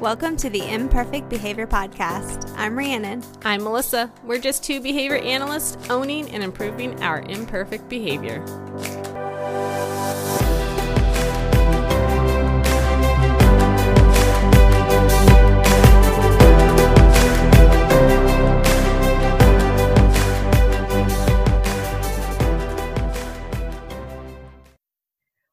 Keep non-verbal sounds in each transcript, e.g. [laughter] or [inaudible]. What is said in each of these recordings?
Welcome to the Imperfect Behavior Podcast. I'm Rhiannon. I'm Melissa. We're just two behavior analysts owning and improving our imperfect behavior.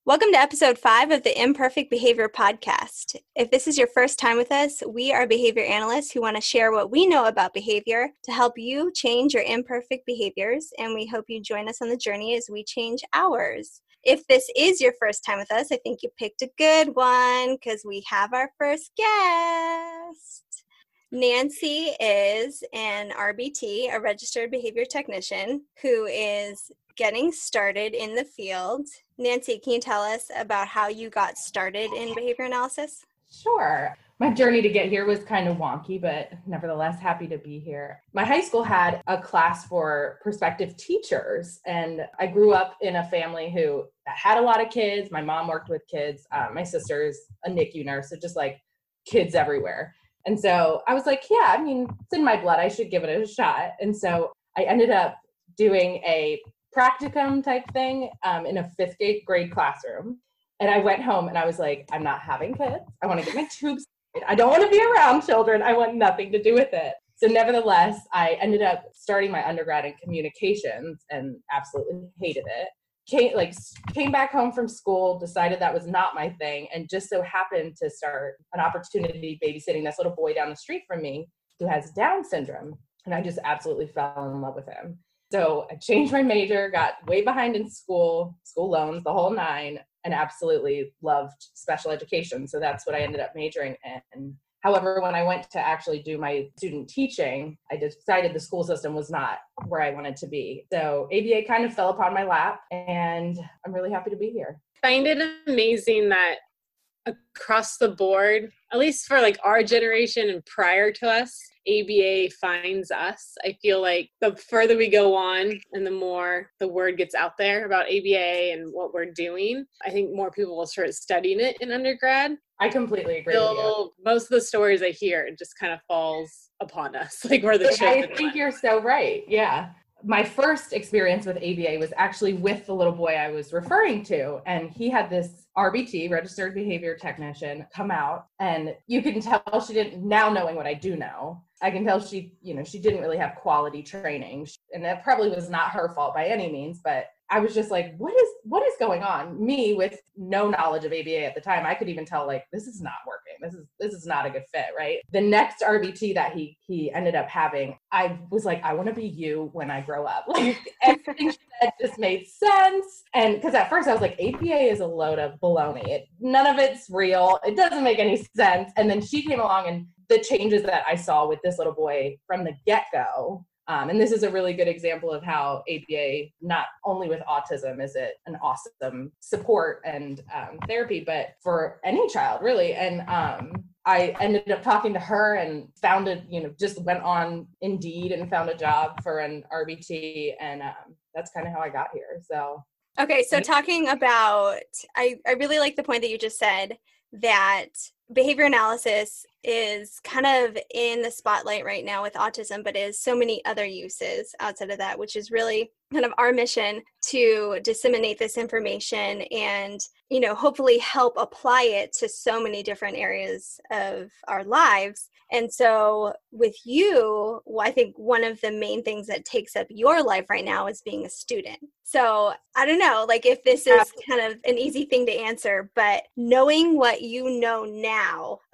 Welcome to episode five of the Imperfect Behavior Podcast. If this is your first time with us, we are behavior analysts who want to share what we know about behavior to help you change your imperfect behaviors, and we hope you join us on the journey as we change ours. If this is your first time with us, I think you picked a good one because we have our first guest. Nancy is an RBT, a registered behavior technician, who is getting started in the field. Nancy, can you tell us about how you got started in behavior analysis? Sure. My journey to get here was kind of wonky, but nevertheless, happy to be here. My high school had a class for prospective teachers, and I grew up in a family who had a lot of kids. My mom worked with kids, um, my sister's a NICU nurse, so just like kids everywhere. And so I was like, yeah, I mean, it's in my blood. I should give it a shot. And so I ended up doing a practicum type thing um, in a fifth grade classroom. And I went home and I was like, I'm not having kids. I want to get my [laughs] tubes. I don't want to be around children. I want nothing to do with it. So, nevertheless, I ended up starting my undergrad in communications and absolutely hated it. Came like came back home from school, decided that was not my thing, and just so happened to start an opportunity babysitting this little boy down the street from me who has Down syndrome. And I just absolutely fell in love with him. So I changed my major, got way behind in school, school loans, the whole nine, and absolutely loved special education. So that's what I ended up majoring in. However, when I went to actually do my student teaching, I decided the school system was not where I wanted to be. So ABA kind of fell upon my lap, and I'm really happy to be here. find it amazing that across the board, at least for like our generation and prior to us, ABA finds us. I feel like the further we go on and the more the word gets out there about ABA and what we're doing, I think more people will start studying it in undergrad. I completely agree. So most of the stories I hear, it just kind of falls upon us, [laughs] like we're the I think you're so right. Yeah my first experience with ABA was actually with the little boy I was referring to. And he had this RBT, registered behavior technician, come out. And you can tell she didn't, now knowing what I do know, I can tell she, you know, she didn't really have quality training. And that probably was not her fault by any means, but I was just like, what is what is going on? Me with no knowledge of ABA at the time, I could even tell like this is not working. This is this is not a good fit, right? The next RBT that he he ended up having, I was like, I want to be you when I grow up. [laughs] Like everything she said just made sense. And because at first I was like, ABA is a load of baloney. It, none of it's real. It doesn't make any sense. And then she came along and the changes that I saw with this little boy from the get go um, and this is a really good example of how ABA, not only with autism, is it an awesome support and um, therapy, but for any child, really. And um, I ended up talking to her and found it, you know, just went on Indeed and found a job for an RBT. And um, that's kind of how I got here. So. Okay, so talking about, I, I really like the point that you just said that behavior analysis is kind of in the spotlight right now with autism, but is so many other uses outside of that, which is really kind of our mission to disseminate this information and you know hopefully help apply it to so many different areas of our lives. And so with you i think one of the main things that takes up your life right now is being a student. So i don't know like if this is kind of an easy thing to answer but knowing what you know now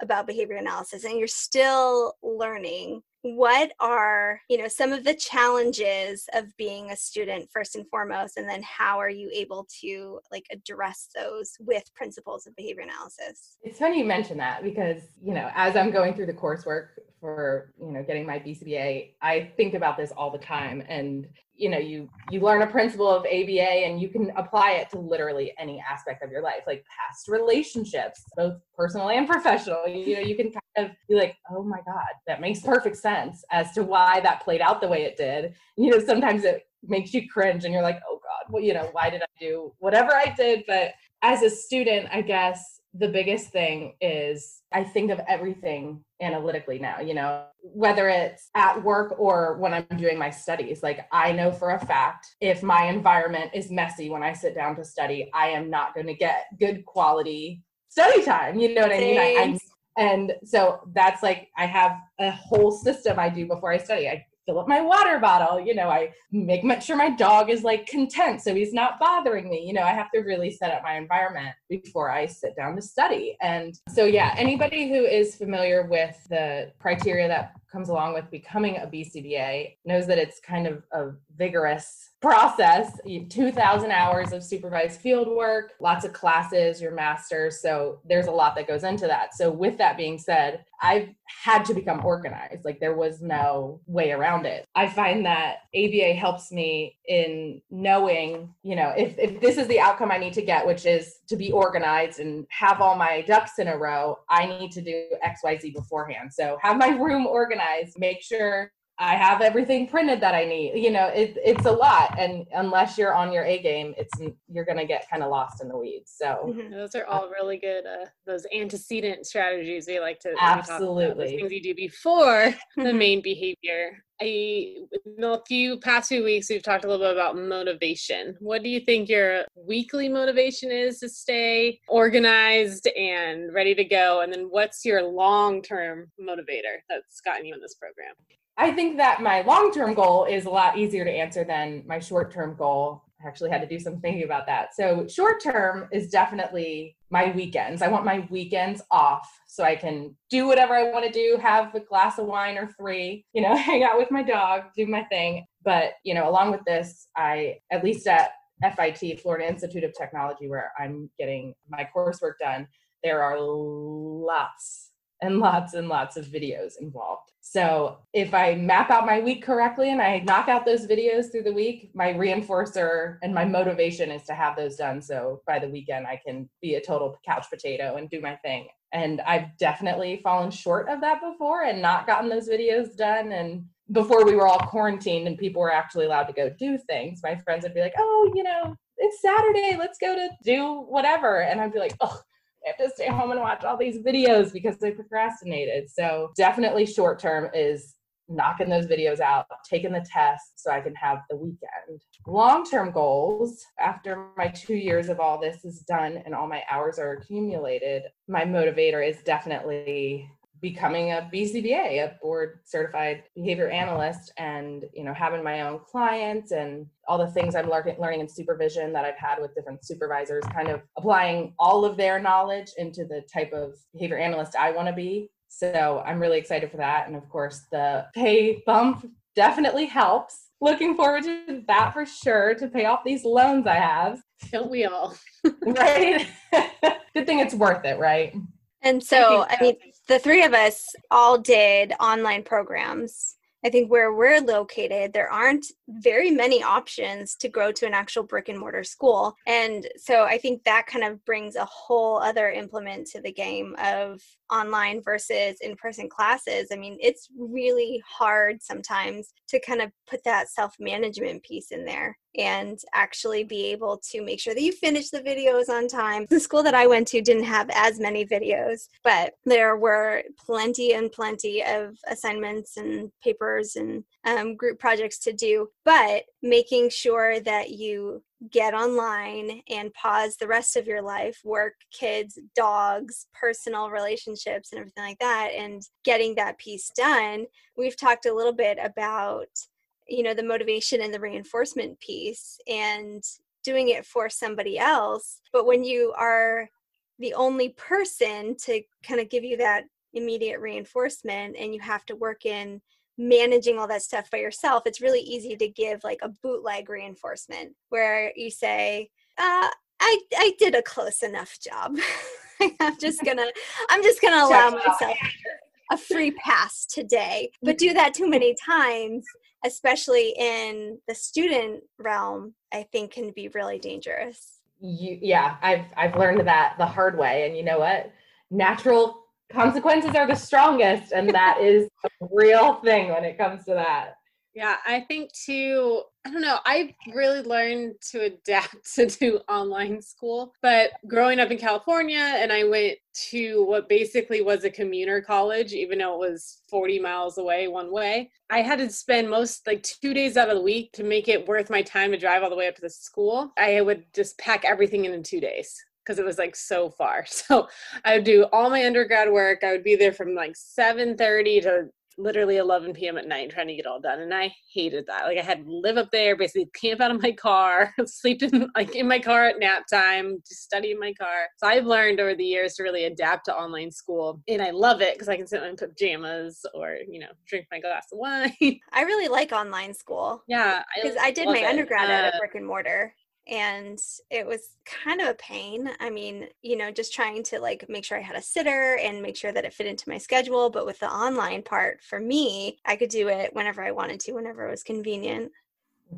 about behavior analysis and you're still learning what are you know some of the challenges of being a student first and foremost and then how are you able to like address those with principles of behavior analysis? It's funny you mention that because you know as i'm going through the coursework for you know getting my bcba i think about this all the time and you know you you learn a principle of aba and you can apply it to literally any aspect of your life like past relationships both personal and professional. You know you can kind of be like oh my god that makes perfect sense as to why that played out the way it did. You know sometimes it makes you cringe and you're like oh god well you know why did i do whatever i did? But as a student i guess the biggest thing is I think of everything analytically now, you know, whether it's at work or when I'm doing my studies. Like, I know for a fact if my environment is messy when I sit down to study, I am not going to get good quality study time. You know what I mean? I, and so that's like, I have a whole system I do before I study. I fill up my water bottle you know i make sure my dog is like content so he's not bothering me you know i have to really set up my environment before i sit down to study. And so yeah anybody who is familiar with the criteria that comes along with becoming a bcba knows that it's kind of a vigorous process. 2000 hours of supervised field work lots of classes your master's so there's a lot that goes into that. So with that being said i've had to become organized. Like there was no way around it. I find that aba helps me in knowing you know if, if this is the outcome i need to get which is to be organized and have all my ducks in a row i need to do xyz beforehand. So have my [laughs] room organized make sure I have everything printed that I need. You know, it, it's a lot, and unless you're on your A game, it's you're gonna get kind of lost in the weeds. So mm-hmm. those are all really good. Uh, those antecedent strategies we like to absolutely things you do before [laughs] the main behavior. I, in a few past few weeks, we've talked a little bit about motivation. What do you think your weekly motivation is to stay organized and ready to go? And then what's your long term motivator that's gotten you in this program? I think that my long term goal is a lot easier to answer than my short term goal. I actually had to do some thinking about that. So, short term is definitely my weekends. I want my weekends off so I can do whatever I want to do, have a glass of wine or three, you know, [laughs] hang out with my dog, do my thing. But, you know, along with this, I, at least at FIT, Florida Institute of Technology, where I'm getting my coursework done, there are lots and lots and lots of videos involved. So if I map out my week correctly and I knock out those videos through the week, my reinforcer and my motivation is to have those done. So by the weekend, I can be a total couch potato and do my thing. And I've definitely fallen short of that before and not gotten those videos done. And before we were all quarantined and people were actually allowed to go do things, my friends would be like, oh, you know, it's Saturday, let's go to do whatever. And I'd be like, oh, I have to stay home and watch all these videos because I procrastinated. So definitely short term is knocking those videos out, taking the test so I can have the weekend. Long term goals, after my two years of all this is done and all my hours are accumulated, my motivator is definitely becoming a BCBA, a board certified behavior uh-huh. analyst, and you know having my own clients and all the things I'm learning learning in supervision that I've had with different supervisors, kind of applying all of their knowledge into the type of behavior analyst I want to be. So I'm really excited for that, and of course the pay bump definitely helps. Looking forward to that for sure to pay off these loans I have. Don't we all? [laughs] right. [laughs] Good thing it's worth it, right? And so, I, I mean, the three of us all did online programs. I think where we're located, there aren't very many options to go to an actual brick and mortar school. And so I think that kind of brings a whole other implement to the game of online versus in person classes. I mean, it's really hard sometimes to kind of put that self management piece in there and actually be able to make sure that you finish the videos on time. The school that I went to didn't have as many videos, but there were plenty and plenty of assignments and papers and um, group projects to do. But making sure that you get online and pause the rest of your life work, kids, dogs, personal relationships, and everything like that, and getting that piece done. We've talked a little bit about you know the motivation and the reinforcement piece and doing it for somebody else but when you are the only person to kind of give you that immediate reinforcement and you have to work in managing all that stuff by yourself it's really easy to give like a bootleg reinforcement where you say uh, I, I did a close enough job [laughs] i'm just [laughs] gonna i'm just gonna allow myself a free pass today but do that too many times especially in the student realm, I think can be really dangerous. You, yeah, I've I've learned that the hard way, and you know what? Natural consequences are the strongest, and that [laughs] is a real thing when it comes to that. Yeah, I think too, I don't know, I really learned to adapt [laughs] to do online school. But growing up in California, and I went to what basically was a commuter college, even though it was 40 miles away one way, I had to spend most like two days out of the week to make it worth my time to drive all the way up to the school. I would just pack everything in in two days because it was like so far. [laughs] So I would do all my undergrad work. I would be there from like 7:30 to literally 11 p.m. at night trying to get all done. And I hated that. Like I had to live up there, basically camp out of my car, [laughs] sleep in like in my car at nap time, to study in my car. So I've learned over the years to really adapt to online school. And I love it because I can sit in my pajamas or, you know, drink my glass of [laughs] wine. I really like online school. Yeah. Because I, I, did my it. undergrad uh, at a brick and mortar and it was kind of a pain. I mean you know just trying to like make sure i had a sitter and make sure that it fit into my schedule but with the online part for me i could do it whenever i wanted to whenever it was convenient.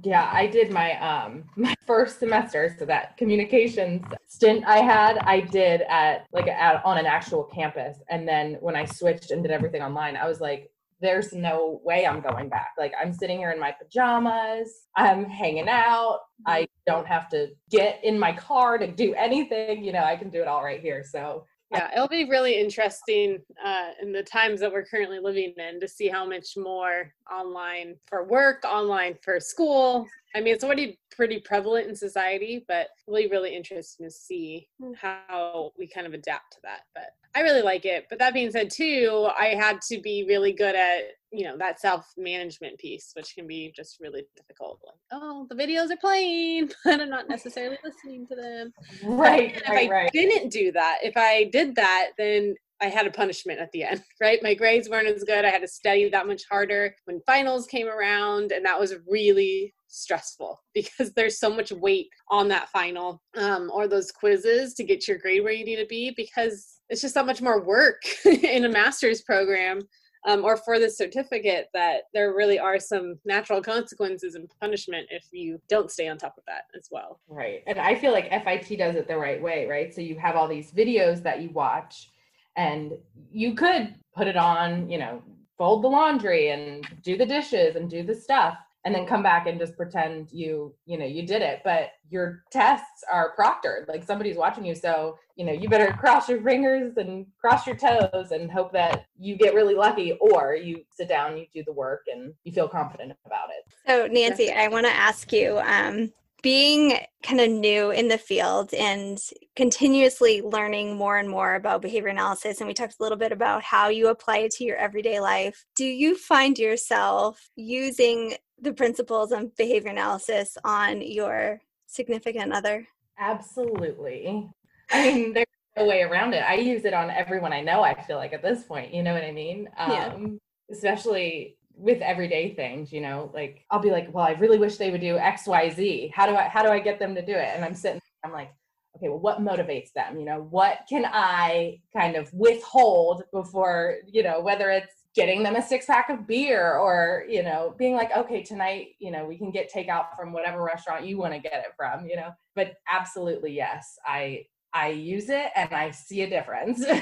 Yeah i did my um [laughs] my first semester so that communications stint i had i did at like at, on an actual campus and then when i switched and did everything online i was like there's no way I'm going back. Like I'm sitting here in my pajamas, I'm hanging out. I mm-hmm. don't have to get in my car to do anything. You know, I can do it all right here. So yeah, it'll be really interesting uh, in the times that we're currently living in to see how much more online for work, online for school. I mean, it's already pretty prevalent in society, but really, really interesting to see how we kind of adapt to that. But I really like it. But that being said, too, I had to be really good at, you know, that self management piece, which can be just really difficult. Like, oh, the videos are playing, [laughs] but I'm not necessarily listening to them. Right. if right, I right. didn't do that, if I did that, then I had a punishment at the end, [laughs] right? My grades weren't as good. I had to study that much harder when finals came around, and that was really stressful [laughs] because there's so much weight on that final um, or those quizzes to get your grade where you need to be because it's just that much more work in a master's program um, or for the certificate that there really are some natural consequences and punishment if you don't stay on top of that as well. Right. And I feel like FIT does it the right way, right? So you have all these videos that you watch and you could put it on, you know, fold the laundry and do the dishes and do the stuff and then come back and just pretend you you know you did it but your tests are proctored like somebody's watching you so you know you better [laughs] cross your fingers and cross your toes and hope that you get really lucky or you sit down you do the work and you feel confident about it. So nancy i want to ask you um, being kind of new in the field and continuously learning more and more about behavior analysis and we talked a little bit about how you apply it to your everyday life do you find yourself using the principles of behavior analysis on your significant other? Absolutely. I mean, there's no way around it. I use it on everyone I know, I feel like at this point, you know what I mean? Um, yeah. Especially with everyday things, you know, like I'll be like, well, I really wish they would do X, Y, Z. How do I, how do I get them to do it? And I'm sitting, I'm like, okay, well, what motivates them? You know, what can I kind of withhold before, you know, whether it's getting them a six pack of beer or you know being like okay tonight you know we can get takeout from whatever restaurant you want to get it from you know? But absolutely yes i i use it and i see a difference. [laughs]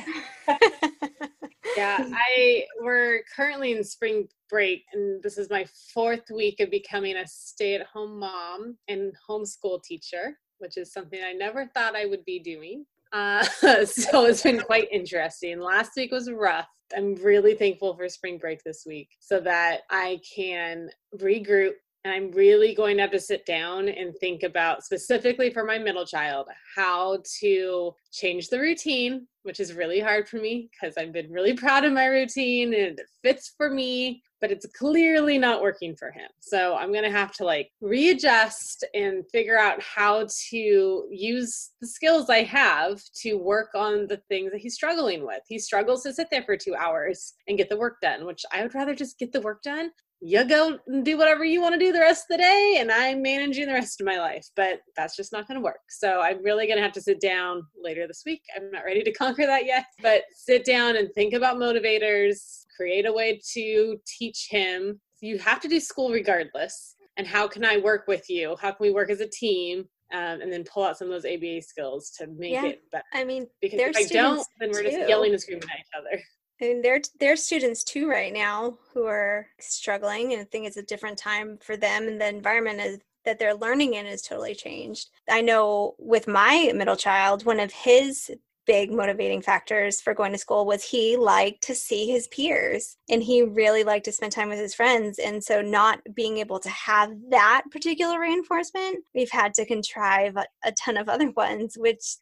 Yeah i we're currently in spring break and this is my fourth week of becoming a stay-at-home mom and homeschool teacher which is something i never thought i would be doing uh, [laughs] so it's been quite interesting last week was rough I'm really thankful for spring break this week so that I can regroup. And I'm really going to have to sit down and think about specifically for my middle child how to change the routine, which is really hard for me because I've been really [laughs] proud of my routine and it fits for me but it's clearly not working for him. So I'm going to have to like readjust and figure out how to use the skills I have to work on the things that he's struggling with. He struggles to sit there for two hours and get the work done, which I would rather just get the work done. You go and do whatever you want to do the rest of the day, and I'm managing the rest of my life. But that's just not going to work. So I'm really going to have to sit down later this week. I'm not ready to [laughs] conquer that yet, but sit down and think about motivators, create a way to teach him. You have to do school regardless. And how can I work with you? How can we work as a team? Um, and then pull out some of those ABA skills to make yeah, it better. I mean, because if I don't, then we're just yelling and screaming at each other. And there, there are students too right now who are struggling, and I think it's a different time for them, and the environment is that they're learning in is totally changed. I know with my middle child, one of his big motivating factors for going to school was he liked to see his peers and he really liked to spend time with his friends and so not being able to have that particular reinforcement we've had to contrive a ton of other [laughs] ones which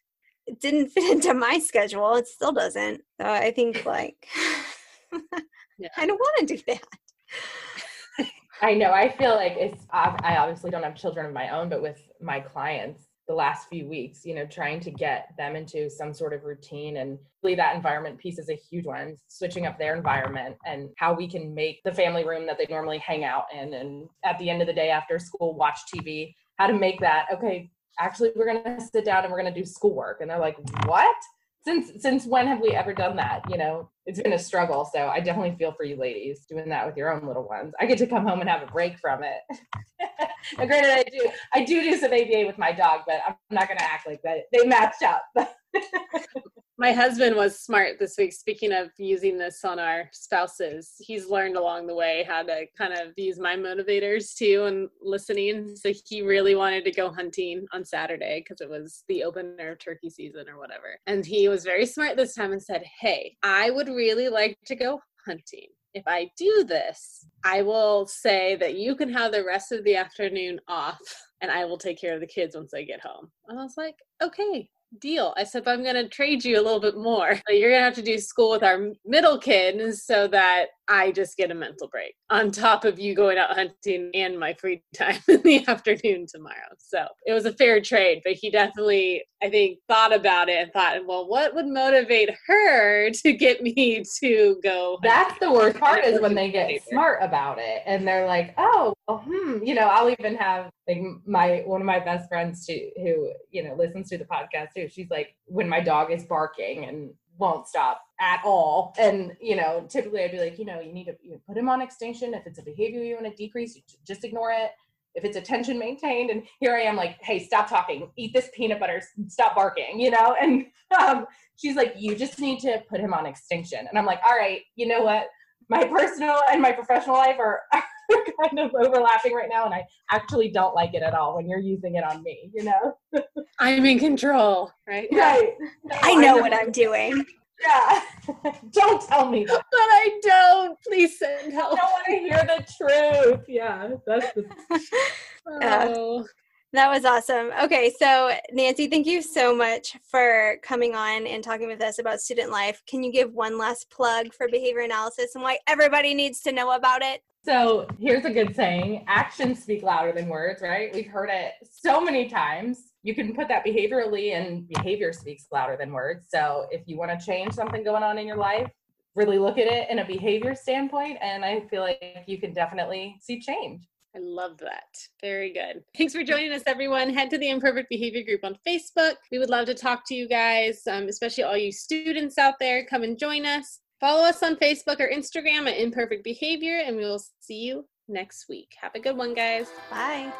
didn't [laughs] fit into my schedule it still doesn't so i think like yeah. [laughs] i don't want to do that [laughs] I know. I feel like it's, I obviously don't have children of my own, but with my clients, the last few weeks, you know, trying to get them into some sort of routine and really that environment piece is a huge one, switching up their environment and how we can make the family room that they normally hang out in. And at the end of the day after school, watch TV, how to make that, okay, actually, we're going to sit down and we're going to do schoolwork. And they're like, what? since since when have we ever done that you know it's been a struggle so i definitely feel for you ladies doing that with your own little ones. I get to come home and have a break from it. [laughs] Now, granted i do i do do some aba with my dog but i'm not going to act like that. They matched up. [laughs] My husband was smart this week speaking of using this on our spouses. He's learned along the way how to kind of use my motivators too and listening. So he really wanted to go hunting on saturday because it was the opener of turkey season or whatever. And he was very smart this time and said hey i would really like to go hunting if I do this, I will say that you can have the rest of the afternoon off and I will take care of the kids once I get home. And I was like, okay, deal. I said, but I'm going to trade you a little bit more. But you're going to have to do school with our middle kid so that I just get a mental break on top of you going out hunting and my free [laughs] time in the afternoon tomorrow. So it was a fair trade, but he definitely, I think, thought about it and thought, well, what would motivate her [laughs] to get me to go? That's the worst part is when they get smart about it and they're like, oh, well, hmm, you know, I'll even have like my one of my best friends too, who you know listens to the podcast too. She's like, when my dog is barking and won't stop at all. And, you know, typically I'd be like, you know, you need to you put him on extinction. If it's a behavior you want to decrease, just ignore it. If it's attention maintained, and here I am like, hey, stop talking, eat this peanut butter, stop barking, you know? And [laughs] um, she's like, you just need to put him on extinction. And I'm like, all right, you know what? My personal and my professional life are [laughs] kind of overlapping right now and i actually don't like it at all when you're using it on me you know? I'm in control right? Right. No, [laughs] i know what i'm doing. Yeah. [laughs] Don't tell me. But i don't. Please send help i don't want to hear the truth. Yeah that's the uh, oh. That was awesome. Okay, so Nancy, thank you so much for coming on and talking with us about student life. Can you give one last plug for behavior analysis and why everybody needs to know about it? So here's a good saying actions speak louder than words, right? We've heard it so many times. You can put that behaviorally, and behavior speaks louder than words. So if you want to change something going on in your life, really look at it in a behavior standpoint, and I feel like you can definitely see change. I love that. Very good. Thanks for joining us, everyone. Head to the Imperfect Behavior Group on Facebook. We would love to talk to you guys, um, especially all you students out there. Come and join us. Follow us on Facebook or Instagram at Imperfect Behavior, and we will see you next week. Have a good one, guys. Bye.